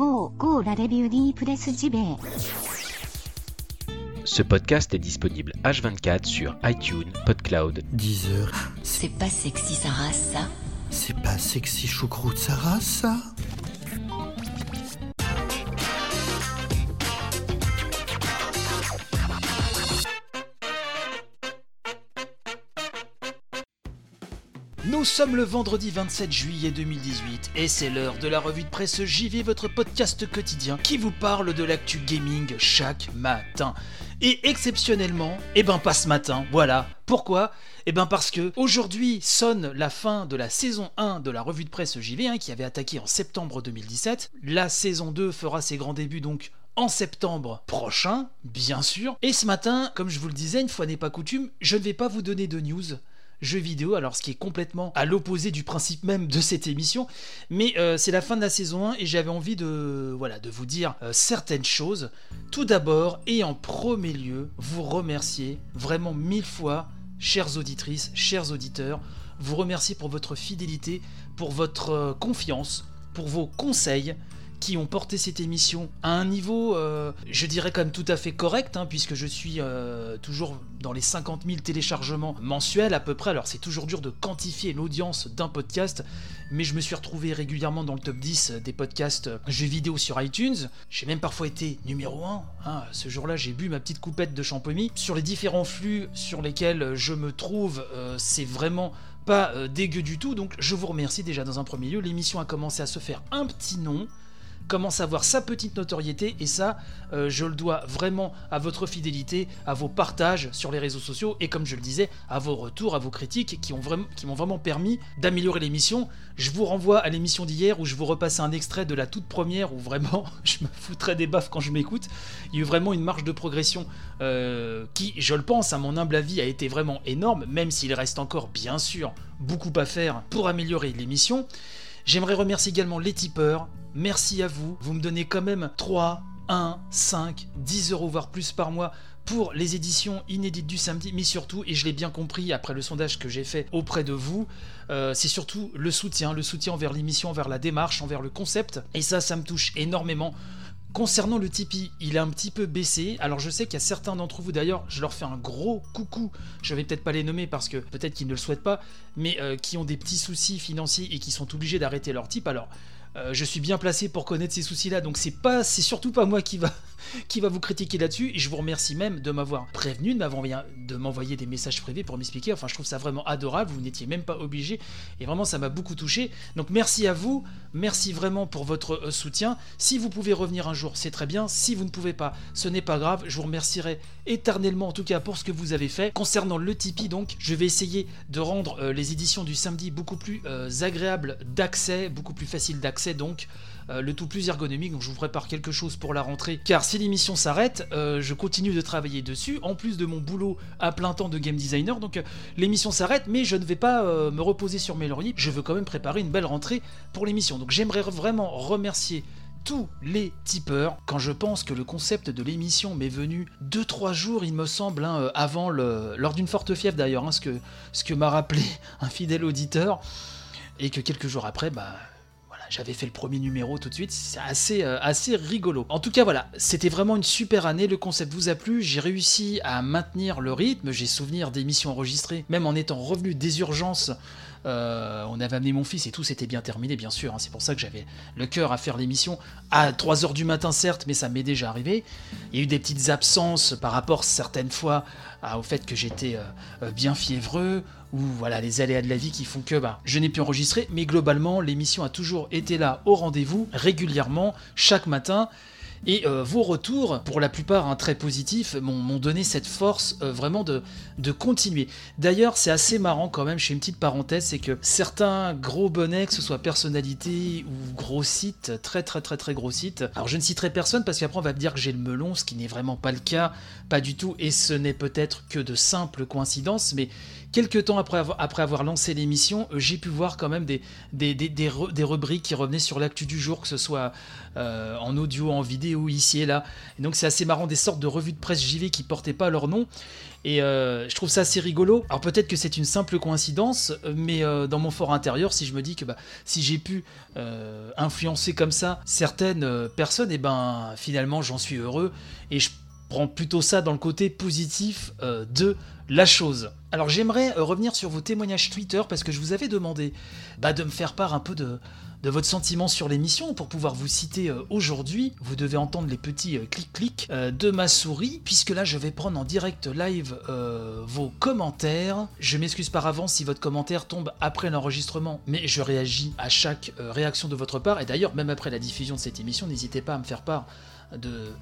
GO GO la review D press JB Ce podcast est disponible H24 sur iTunes, PodCloud, Deezer. C'est pas sexy sa race, ça? C'est pas sexy choucroute Sarah, ça? Sommes le vendredi 27 juillet 2018 et c'est l'heure de la revue de presse JV, votre podcast quotidien qui vous parle de l'actu gaming chaque matin. Et exceptionnellement, eh ben pas ce matin, voilà. Pourquoi? Eh ben parce que aujourd'hui sonne la fin de la saison 1 de la revue de presse JV hein, qui avait attaqué en septembre 2017. La saison 2 fera ses grands débuts donc en septembre prochain, bien sûr. Et ce matin, comme je vous le disais, une fois n'est pas coutume, je ne vais pas vous donner de news jeux vidéo, alors ce qui est complètement à l'opposé du principe même de cette émission, mais euh, c'est la fin de la saison 1 et j'avais envie de, vous dire euh, certaines choses. Tout d'abord et en premier lieu, vous remercier vraiment mille fois, chères auditrices, chers auditeurs, vous remercier pour votre fidélité, pour votre euh, confiance, pour vos conseils qui ont porté cette émission à un niveau, euh, je dirais quand même tout à fait correct, hein, puisque je suis euh, toujours dans les 50 000 téléchargements mensuels à peu près. Alors c'est toujours dur de quantifier l'audience d'un podcast, mais je me suis retrouvé régulièrement dans le top 10 des podcasts jeux vidéo sur iTunes. J'ai même parfois été numéro 1. hein. Ce jour-là, j'ai bu ma petite coupette de champomis. Sur les différents flux sur lesquels je me trouve, euh, c'est vraiment pas dégueu du tout. Donc je vous remercie déjà dans un premier lieu. L'émission a commencé à se faire un petit nom commence à avoir sa petite notoriété et ça euh, je le dois vraiment à votre fidélité, à vos partages sur les réseaux sociaux et comme je le disais à vos retours, à vos critiques qui m'ont vraiment permis d'améliorer l'émission. Je vous renvoie à l'émission d'hier où je vous repassais un extrait de la toute première où vraiment je me foutrais des baffes quand je m'écoute. Il y a eu vraiment une marge de progression euh, qui, je le pense, à mon humble avis, a été vraiment énorme, même s'il reste encore bien sûr beaucoup à faire pour améliorer l'émission. J'aimerais remercier également les tipeurs. Merci à vous. Vous me donnez quand même 3, 1, 5, 10 euros, voire plus par mois pour les éditions inédites du samedi, mais surtout, et je l'ai bien compris après le sondage que j'ai fait auprès de vous, euh, c'est surtout le soutien, le soutien envers l'émission, envers la démarche, envers le concept, et ça, ça me touche énormément. Concernant le Tipeee, il a un petit peu baissé. Alors je sais qu'il y a certains d'entre vous d'ailleurs, je leur fais un gros coucou. Je vais peut-être pas les nommer parce que peut-être qu'ils ne le souhaitent pas, mais euh, qui ont des petits soucis financiers et qui sont obligés d'arrêter leur type. Alors euh, je suis bien placé pour connaître ces soucis-là, donc c'est pas, c'est surtout pas moi qui va, qui va vous critiquer là-dessus. Et je vous remercie même de m'avoir prévenu, de m'avoir de m'envoyer des messages privés pour m'expliquer. Enfin, je trouve ça vraiment adorable. Vous n'étiez même pas obligé, et vraiment ça m'a beaucoup touché. Donc merci à vous, merci vraiment pour votre euh, soutien. Si vous pouvez revenir un jour, c'est très bien. Si vous ne pouvez pas, ce n'est pas grave. Je vous remercierai éternellement, en tout cas pour ce que vous avez fait. Concernant le Tipeee, donc, je vais essayer de rendre euh, les éditions du samedi beaucoup plus agréables d'accès, beaucoup plus faciles d'accès donc euh, le tout plus ergonomique. Donc je vous prépare quelque chose pour la rentrée. Car si l'émission s'arrête, euh, je continue de travailler dessus, en plus de mon boulot à plein temps de game designer. Donc euh, l'émission s'arrête, mais je ne vais pas me reposer sur mes lauriers. Je veux quand même préparer une belle rentrée pour l'émission. Donc j'aimerais vraiment remercier tous les tipeurs. Quand je pense que le concept de l'émission m'est venu 2-3 jours, il me semble, hein, avant lors d'une forte fièvre d'ailleurs, hein, ce que, ce que m'a rappelé un fidèle auditeur, et que quelques jours après, bah j'avais fait le premier numéro tout de suite, c'est assez, euh, assez rigolo. En tout cas, voilà, c'était vraiment une super année, le concept vous a plu, j'ai réussi à maintenir le rythme, j'ai souvenir d'émissions enregistrées, même en étant revenu des urgences. euh, on avait amené mon fils et tout s'était bien terminé, bien sûr. hein, c'est pour ça que j'avais le cœur à faire l'émission à 3h du matin, certes, mais ça m'est déjà arrivé. Il y a eu des petites absences par rapport certaines fois à- au fait que j'étais euh, bien fiévreux ou voilà les aléas de la vie qui font que bah, je n'ai pu enregistrer, mais globalement l'émission a toujours été là au rendez-vous régulièrement chaque matin. Et euh, vos retours, pour la plupart hein, très positifs, m'ont donné cette force euh, vraiment de, de continuer. D'ailleurs, c'est assez marrant quand même, je fais une petite parenthèse, c'est que certains gros bonnets, que ce soit personnalité ou gros sites, très très très très gros sites, alors je ne citerai personne parce qu'après on va me dire que j'ai le melon, ce qui n'est vraiment pas le cas, pas du tout, et ce n'est peut-être que de simples coïncidences, mais quelques temps après avoir, lancé l'émission, euh, j'ai pu voir quand même des, rubriques qui revenaient sur l'actu du jour, que ce soit euh, en audio, en vidéo, ici et là. Et donc c'est assez marrant des sortes de revues de presse JV qui portaient pas leur nom. Et euh, je trouve ça assez rigolo. Alors peut-être que c'est une simple coïncidence, mais dans mon fort intérieur, si je me dis que bah, si j'ai pu influencer comme ça certaines personnes, et ben finalement j'en suis heureux. Et je prends plutôt ça dans le côté positif de la chose. Alors j'aimerais revenir sur vos témoignages Twitter parce que je vous avais demandé bah, de me faire part un peu de, de votre sentiment sur l'émission pour pouvoir vous citer euh, aujourd'hui. Vous devez entendre les petits euh, clics-clics euh, de ma souris, puisque là je vais prendre en direct live vos commentaires. Je m'excuse par avance si votre commentaire tombe après l'enregistrement, mais je réagis à chaque réaction de votre part. Et d'ailleurs, même après la diffusion de cette émission, n'hésitez pas à me faire part de,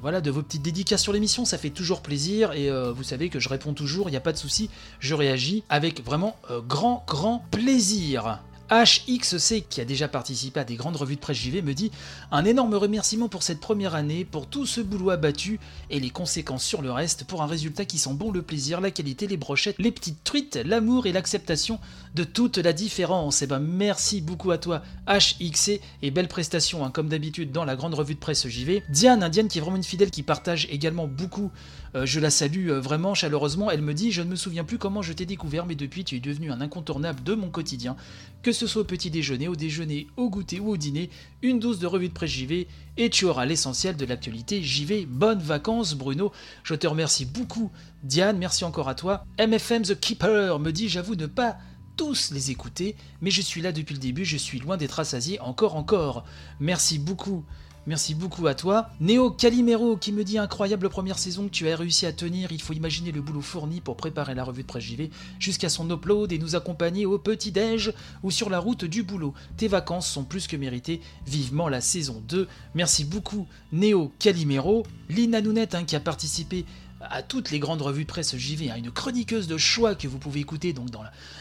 voilà, de vos petites dédicaces sur l'émission, ça fait toujours plaisir et vous savez que je réponds toujours, il n'y a pas de souci, je réagis avec vraiment grand, grand plaisir. HXC, qui a déjà participé à des grandes revues de presse JV, me dit Un énorme remerciement pour cette première année, pour tout ce boulot abattu et les conséquences sur le reste, pour un résultat qui sent bon le plaisir, la qualité, les brochettes, les petites truites, l'amour et l'acceptation de toute la différence. Et eh ben merci beaucoup à toi, HXC, et belle prestation, hein, comme d'habitude dans la grande revue de presse JV. Diane, Indienne qui est vraiment une fidèle, qui partage également beaucoup euh, je la salue euh, vraiment chaleureusement. Elle me dit Je ne me souviens plus comment je t'ai découvert, mais depuis tu es devenu un incontournable de mon quotidien. Que ce soit au petit déjeuner, au déjeuner, au goûter ou au dîner, une dose de revue de presse JV et tu auras l'essentiel de l'actualité JV. Bonnes vacances, Bruno. Je te remercie beaucoup, Diane. Merci encore à toi. MFM The Keeper me dit J'avoue ne pas tous les écouter, mais je suis là depuis le début, je suis loin d'être assasié encore encore. Merci beaucoup. Merci beaucoup à toi. Néo Calimero qui me dit incroyable première saison que tu as réussi à tenir. Il faut imaginer le boulot fourni pour préparer la revue de presse JV jusqu'à son upload et nous accompagner au petit-déj ou sur la route du boulot. Tes vacances sont plus que méritées. Vivement la saison 2. Merci beaucoup Néo Calimero. Lina Nounette hein, qui a participé à toutes les grandes revues de presse JV, hein, une chroniqueuse de choix que vous pouvez écouter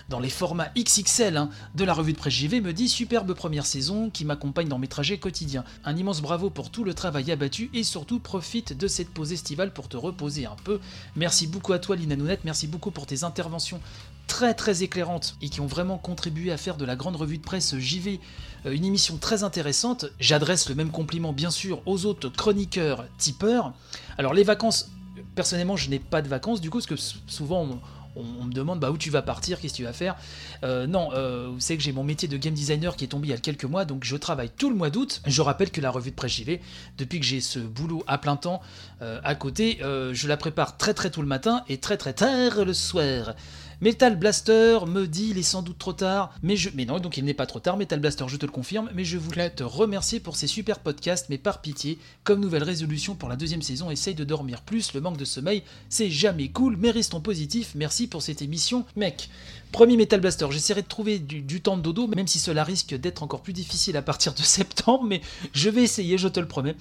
dans les formats XXL hein, de la revue de presse JV, me dit superbe première saison qui m'accompagne dans mes trajets quotidiens. Un immense bravo pour tout le travail abattu et surtout profite de cette pause estivale pour te reposer un peu. Merci beaucoup à toi Lina Nounette, merci beaucoup pour tes interventions très très éclairantes et qui ont vraiment contribué à faire de la grande revue de presse JV euh, une émission très intéressante. J'adresse le même compliment bien sûr aux autres chroniqueurs tipeurs. Alors les vacances personnellement, je n'ai pas de vacances, du coup, parce que souvent, on, me demande bah, où tu vas partir, qu'est-ce que tu vas faire? Euh, non, euh, vous savez que j'ai mon métier de game designer qui est tombé il y a quelques mois, donc je travaille tout le mois d'août. Je rappelle que la revue de presse JV, depuis que j'ai ce boulot à plein temps euh, à côté, je la prépare très très tôt le matin et très très tard le soir. Metal Blaster me dit il est sans doute trop tard, mais je. Mais non, donc il n'est pas trop tard, Metal Blaster, je te le confirme, mais je voulais te remercier pour ces super podcasts, mais par pitié, comme nouvelle résolution pour la deuxième saison, essaye de dormir plus, le manque de sommeil, c'est jamais cool, mais restons positifs, merci pour cette émission, mec. Premier Metal Blaster, j'essaierai de trouver du, temps de dodo, même si cela risque d'être encore plus difficile à partir de septembre, mais je vais essayer, je te le promets.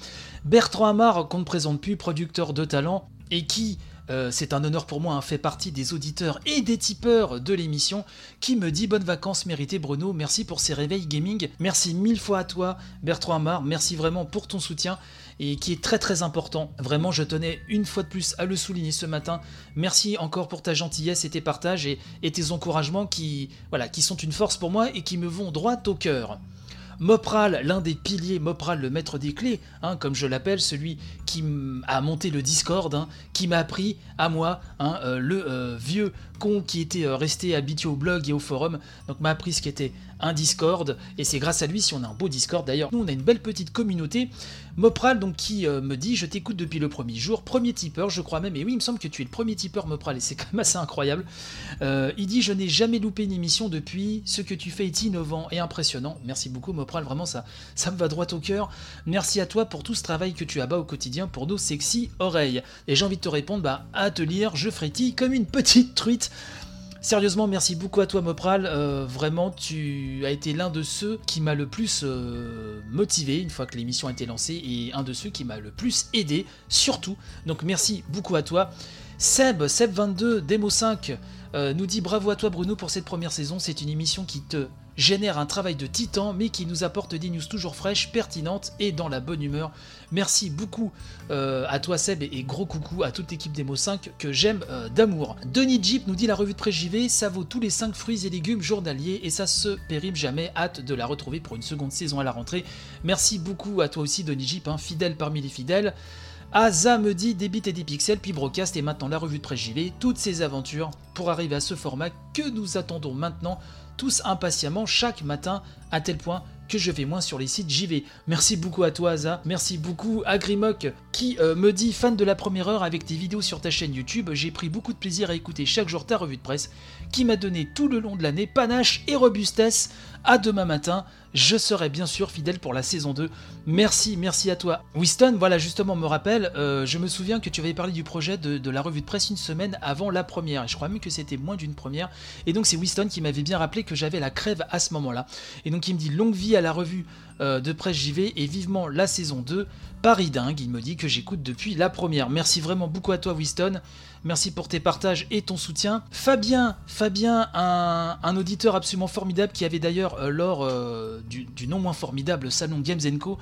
Bertrand Amar, qu'on ne présente plus, producteur de talent, et qui euh, c'est un honneur pour moi, hein, fait partie des auditeurs et des tipeurs de l'émission, qui me dit bonnes vacances méritées Bruno, merci pour ces réveils gaming, merci mille fois à toi Bertrand Amar, merci vraiment pour ton soutien et qui est très très important. Vraiment, je tenais une fois de plus à le souligner ce matin. Merci encore pour ta gentillesse et tes partages et, tes encouragements qui, voilà, qui sont une force pour moi et qui me vont droit au cœur. Mopral, l'un des piliers, Mopral le maître des clés, hein, comme je l'appelle, celui qui a monté le Discord, hein, qui m'a appris à moi, hein, euh, le euh, vieux con qui était euh, resté habitué au blog et au forum, donc m'a appris ce qu'était un Discord, et c'est grâce à lui si on a un beau Discord. D'ailleurs, nous on a une belle petite communauté. Mopral donc qui me dit je t'écoute depuis le premier jour, premier tipeur, je crois même, et oui il me semble que tu es le premier tipeur Mopral, et c'est quand même assez incroyable. il dit je n'ai jamais loupé une émission depuis, ce que tu fais est innovant et impressionnant. Merci beaucoup Mopral, vraiment ça, ça me va droit au cœur. Merci à toi pour tout ce travail que tu abats au quotidien pour nos sexy oreilles. Et j'ai envie de te répondre, bah à te lire, je frétille comme une petite truite. Sérieusement, merci beaucoup à toi Mopral. Euh, vraiment, tu as été l'un de ceux qui m'a le plus euh, motivé une fois que l'émission a été lancée et un de ceux qui m'a le plus aidé, surtout. Donc merci beaucoup à toi. Seb, Seb22, Demo 5, euh, nous dit bravo à toi Bruno pour cette première saison. C'est une émission qui te génère un travail de titan, mais qui nous apporte des news toujours fraîches, pertinentes et dans la bonne humeur. Merci beaucoup euh, à toi Seb et gros coucou à toute l'équipe Demo 5 que j'aime euh, d'amour. Denis Jeep nous dit la revue de presse JV, ça vaut tous les 5 fruits et légumes journaliers et ça se périme jamais. Hâte de la retrouver pour une seconde saison à la rentrée. Merci beaucoup à toi aussi Denis Jeep, hein, fidèle parmi les fidèles. Aza me dit des bits et des pixels, puis Brocast et maintenant la revue de presse JV, toutes ces aventures pour arriver à ce format que nous attendons maintenant tous impatiemment chaque matin, à tel point que je vais moins sur les sites JV. Merci beaucoup à toi Aza, merci beaucoup à Grimoc qui euh, me dit fan de la première heure avec tes vidéos sur ta chaîne YouTube, j'ai pris beaucoup de plaisir à écouter chaque jour ta revue de presse qui m'a donné tout le long de l'année panache et robustesse. À demain matin, je serai bien sûr fidèle pour la saison 2. Merci, merci à toi. Winston, voilà justement me rappelle, euh, je me souviens que tu avais parlé du projet de, la revue de presse une semaine avant la première, et je crois même que c'était moins d'une première. Et donc c'est Winston qui m'avait bien rappelé que j'avais la crève à ce moment-là. Et donc il me dit longue vie à la revue euh, de presse JV et vivement la saison 2. Paris dingue, il me dit que j'écoute depuis la première. Merci vraiment beaucoup à toi Winston. Merci pour tes partages et ton soutien. Fabien, Fabien, un, auditeur absolument formidable qui avait d'ailleurs euh, lors euh, du, non moins formidable salon Games Co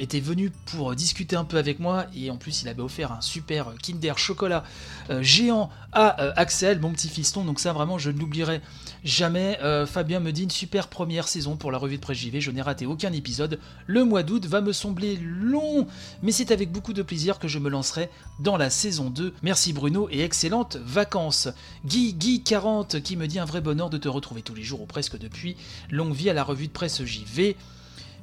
était venu pour discuter un peu avec moi et en plus il avait offert un super Kinder chocolat euh, géant à Axel, mon petit fiston. Donc ça vraiment je ne l'oublierai jamais. Fabien me dit une super première saison pour la revue de presse JV. Je n'ai raté aucun épisode. Le mois d'août va me sembler long, mais c'est avec beaucoup de plaisir que je me lancerai dans la saison 2. Merci Bruno et excellentes vacances. Guy Guy 40 qui me dit un vrai bonheur de te retrouver tous les jours ou presque depuis. Longue vie à la revue de presse JV.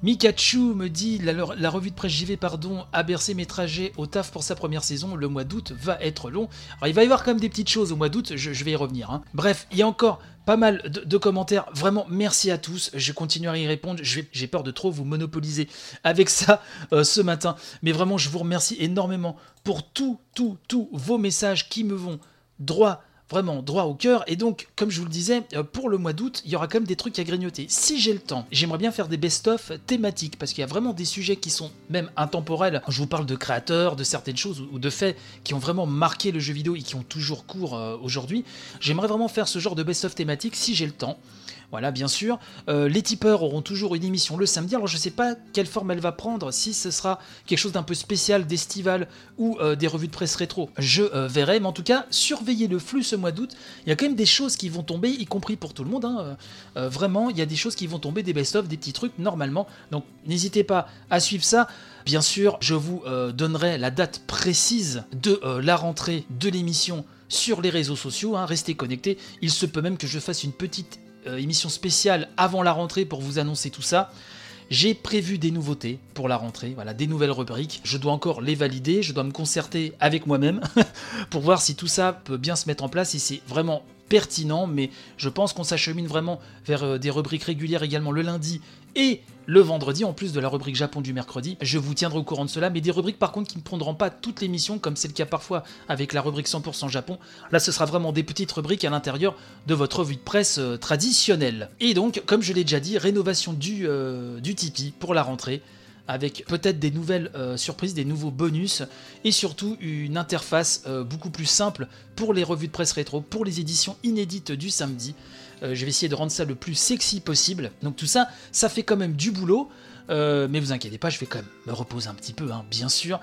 Mikachu me dit la, revue de presse JV pardon, a bercé mes trajets au taf pour sa première saison. Le mois d'août va être long. Alors il va y avoir quand même des petites choses au mois d'août, je, vais y revenir. Hein. Bref, il y a encore pas mal de, commentaires. Vraiment, merci à tous. Je continuerai à y répondre. J'ai peur de trop vous monopoliser avec ça euh, ce matin. Mais vraiment, je vous remercie énormément pour tous, tous, tous vos messages qui me vont droit vraiment droit au cœur. Et donc, comme je vous le disais, euh, pour le mois d'août, il y aura quand même des trucs à grignoter. Si j'ai le temps, j'aimerais bien faire des best-of thématiques, parce qu'il y a vraiment des sujets qui sont même intemporels. Je vous parle de créateurs, de certaines choses ou de faits qui ont vraiment marqué le jeu vidéo et qui ont toujours cours euh, aujourd'hui. J'aimerais vraiment faire ce genre de best-of thématiques si j'ai le temps. Voilà, bien sûr. Euh, les tipeurs auront toujours une émission le samedi. Alors, je ne sais pas quelle forme elle va prendre, si ce sera quelque chose d'un peu spécial, d'estival ou euh, des revues de presse rétro. Je euh, verrai, mais en tout cas, surveillez le flux ce mois d'août. Il y a quand même des choses qui vont tomber, y compris pour tout le monde. Hein. vraiment, il y a des choses qui vont tomber, des best-of, des petits trucs normalement. Donc, n'hésitez pas à suivre ça. Bien sûr, je vous donnerai la date précise de la rentrée de l'émission sur les réseaux sociaux. Hein. Restez connectés. Il se peut même que je fasse une petite euh, émission spéciale avant la rentrée pour vous annoncer tout ça. J'ai prévu des nouveautés pour la rentrée, voilà, des nouvelles rubriques. Je dois encore les valider, je dois me concerter avec moi-même pour voir si tout ça peut bien se mettre en place, si c'est vraiment pertinent, mais je pense qu'on s'achemine vraiment vers euh, des rubriques régulières également le lundi et le vendredi, en plus de la rubrique Japon du mercredi. Je vous tiendrai au courant de cela, mais des rubriques par contre qui ne prendront pas toute l'émission, comme c'est le cas parfois avec la rubrique 100% Japon. Là, ce sera vraiment des petites rubriques à l'intérieur de votre revue de presse euh, traditionnelle. Et donc, comme je l'ai déjà dit, rénovation du, euh, du Tipeee pour la rentrée avec peut-être des nouvelles euh, surprises, des nouveaux bonus, et surtout une interface euh, beaucoup plus simple pour les revues de presse rétro, pour les éditions inédites du samedi. Euh, je vais essayer de rendre ça le plus sexy possible. Donc tout ça, ça fait quand même du boulot. mais vous inquiétez pas, je vais quand même me reposer un petit peu, hein, bien sûr.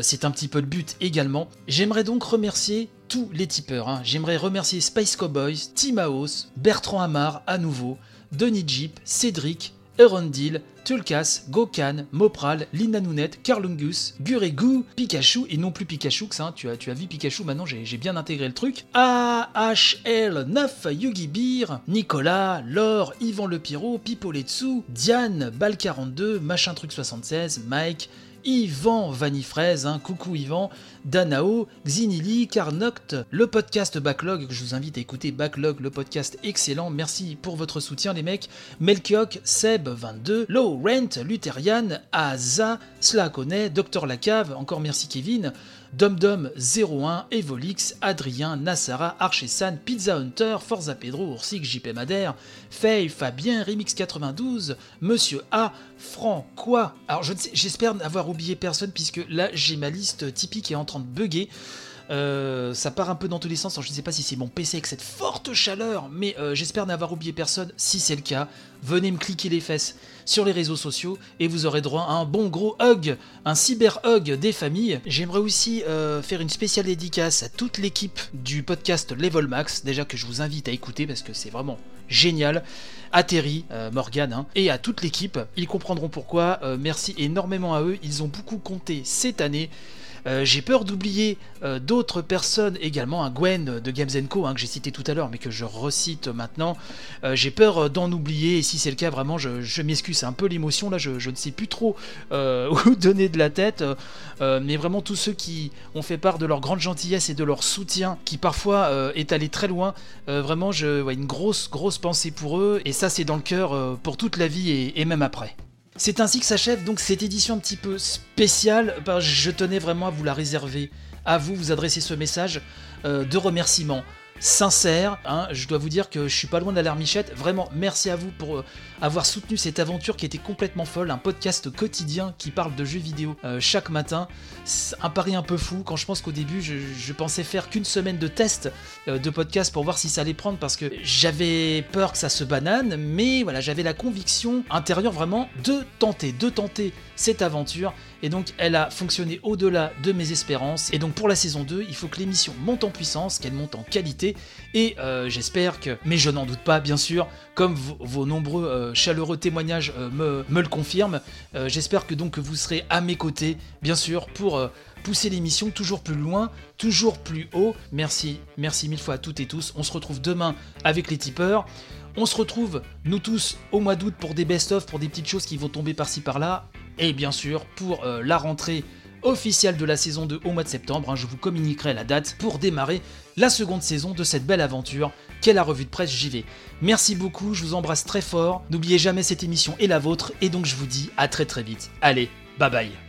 c'est un petit peu le but également. J'aimerais donc remercier tous les tipeurs. Hein. J'aimerais remercier Space Cowboys, Timaos, Bertrand Amar à nouveau, Denis Jeep, Cédric, Erondil, Tulkas, Gokan, Mopral, Lina Nounette, Carlungus, Guregu, Pikachu, et non plus Pikachu ça, hein, tu, as, tu as vu Pikachu, maintenant j'ai bien intégré le truc. AHL9, Yugi Beer, Nicolas, Laure, Yvan Le Piro, Pipoletsu, Diane, Bal42, Machin Truc 76, Mike, Yvan Vanifraise, hein, coucou Yvan, Danao, Xinili, Carnoct, le podcast Backlog, que je vous invite à écouter. Backlog, le podcast excellent, merci pour votre soutien les mecs, Melchiok, Seb22, Low Rent, Lutherian, Aza, Slakone, Dr Lacave, encore merci Kevin, DomDom01, Evolix, Adrien, Nassara, Archesan, Pizza Hunter, Forza Pedro, Oursic, JP Madère, Faye, Fabien, Remix92, Monsieur A, Franck, quoi Alors j'espère n'avoir oublié personne puisque là j'ai ma liste typique est en train de bugger. Euh, ça part un peu dans tous les sens. Je ne sais pas si c'est mon PC avec cette forte chaleur, mais euh, j'espère n'avoir oublié personne. Si c'est le cas, venez me cliquer les fesses sur les réseaux sociaux et vous aurez droit à un bon gros hug, un cyber hug des familles. J'aimerais aussi euh, faire une spéciale dédicace à toute l'équipe du podcast Level Max, déjà que je vous invite à écouter parce que c'est vraiment génial. À Terry, euh, Morgan, hein, et à toute l'équipe. Ils comprendront pourquoi. Euh, merci énormément à eux. Ils ont beaucoup compté cette année. Euh, j'ai peur d'oublier euh, d'autres personnes également, un Gwen de Games Co hein, que j'ai cité tout à l'heure mais que je recite maintenant. J'ai peur d'en oublier et si c'est le cas vraiment je, m'excuse, c'est un peu l'émotion là, je, ne sais plus trop où donner de la tête. Mais vraiment tous ceux qui ont fait part de leur grande gentillesse et de leur soutien qui parfois est allé très loin, vraiment je, ouais, une grosse grosse pensée pour eux et ça c'est dans le cœur euh, pour toute la vie et- même après. C'est ainsi que s'achève donc cette édition un petit peu spéciale. Ben, je tenais vraiment à vous la réserver, à vous, vous adresser ce message euh, de remerciement sincère. hein. Je dois vous dire que je suis pas loin de la larmichette. Vraiment, merci à vous pour euh, avoir soutenu cette aventure qui était complètement folle. Un podcast quotidien qui parle de jeux vidéo euh, chaque matin. Un pari un peu fou quand je pense qu'au début, je, je pensais faire qu'une semaine de test euh, de podcast pour voir si ça allait prendre parce que j'avais peur que ça se banane, mais voilà, j'avais la conviction intérieure vraiment de tenter, de tenter cette aventure. Et donc, elle a fonctionné au-delà de mes espérances. Et donc, pour la saison 2, il faut que l'émission monte en puissance, qu'elle monte en qualité. Et euh, j'espère que, mais je n'en doute pas, bien sûr, comme vos, nombreux euh, chaleureux témoignages euh, me, me le confirment, j'espère que donc vous serez à mes côtés, bien sûr, pour pousser l'émission toujours plus loin, toujours plus haut. Merci, merci mille fois à toutes et tous. On se retrouve demain avec les tipeurs. On se retrouve, nous tous, au mois d'août pour des best-of, pour des petites choses qui vont tomber par-ci par-là. Et bien sûr, pour euh, la rentrée officielle de la saison 2 au mois de septembre, hein, je vous communiquerai la date pour démarrer la seconde saison de cette belle aventure qu'est la revue de presse JV. Merci beaucoup, je vous embrasse très fort. N'oubliez jamais cette émission est la vôtre, et donc je vous dis à très très vite. Allez, bye bye.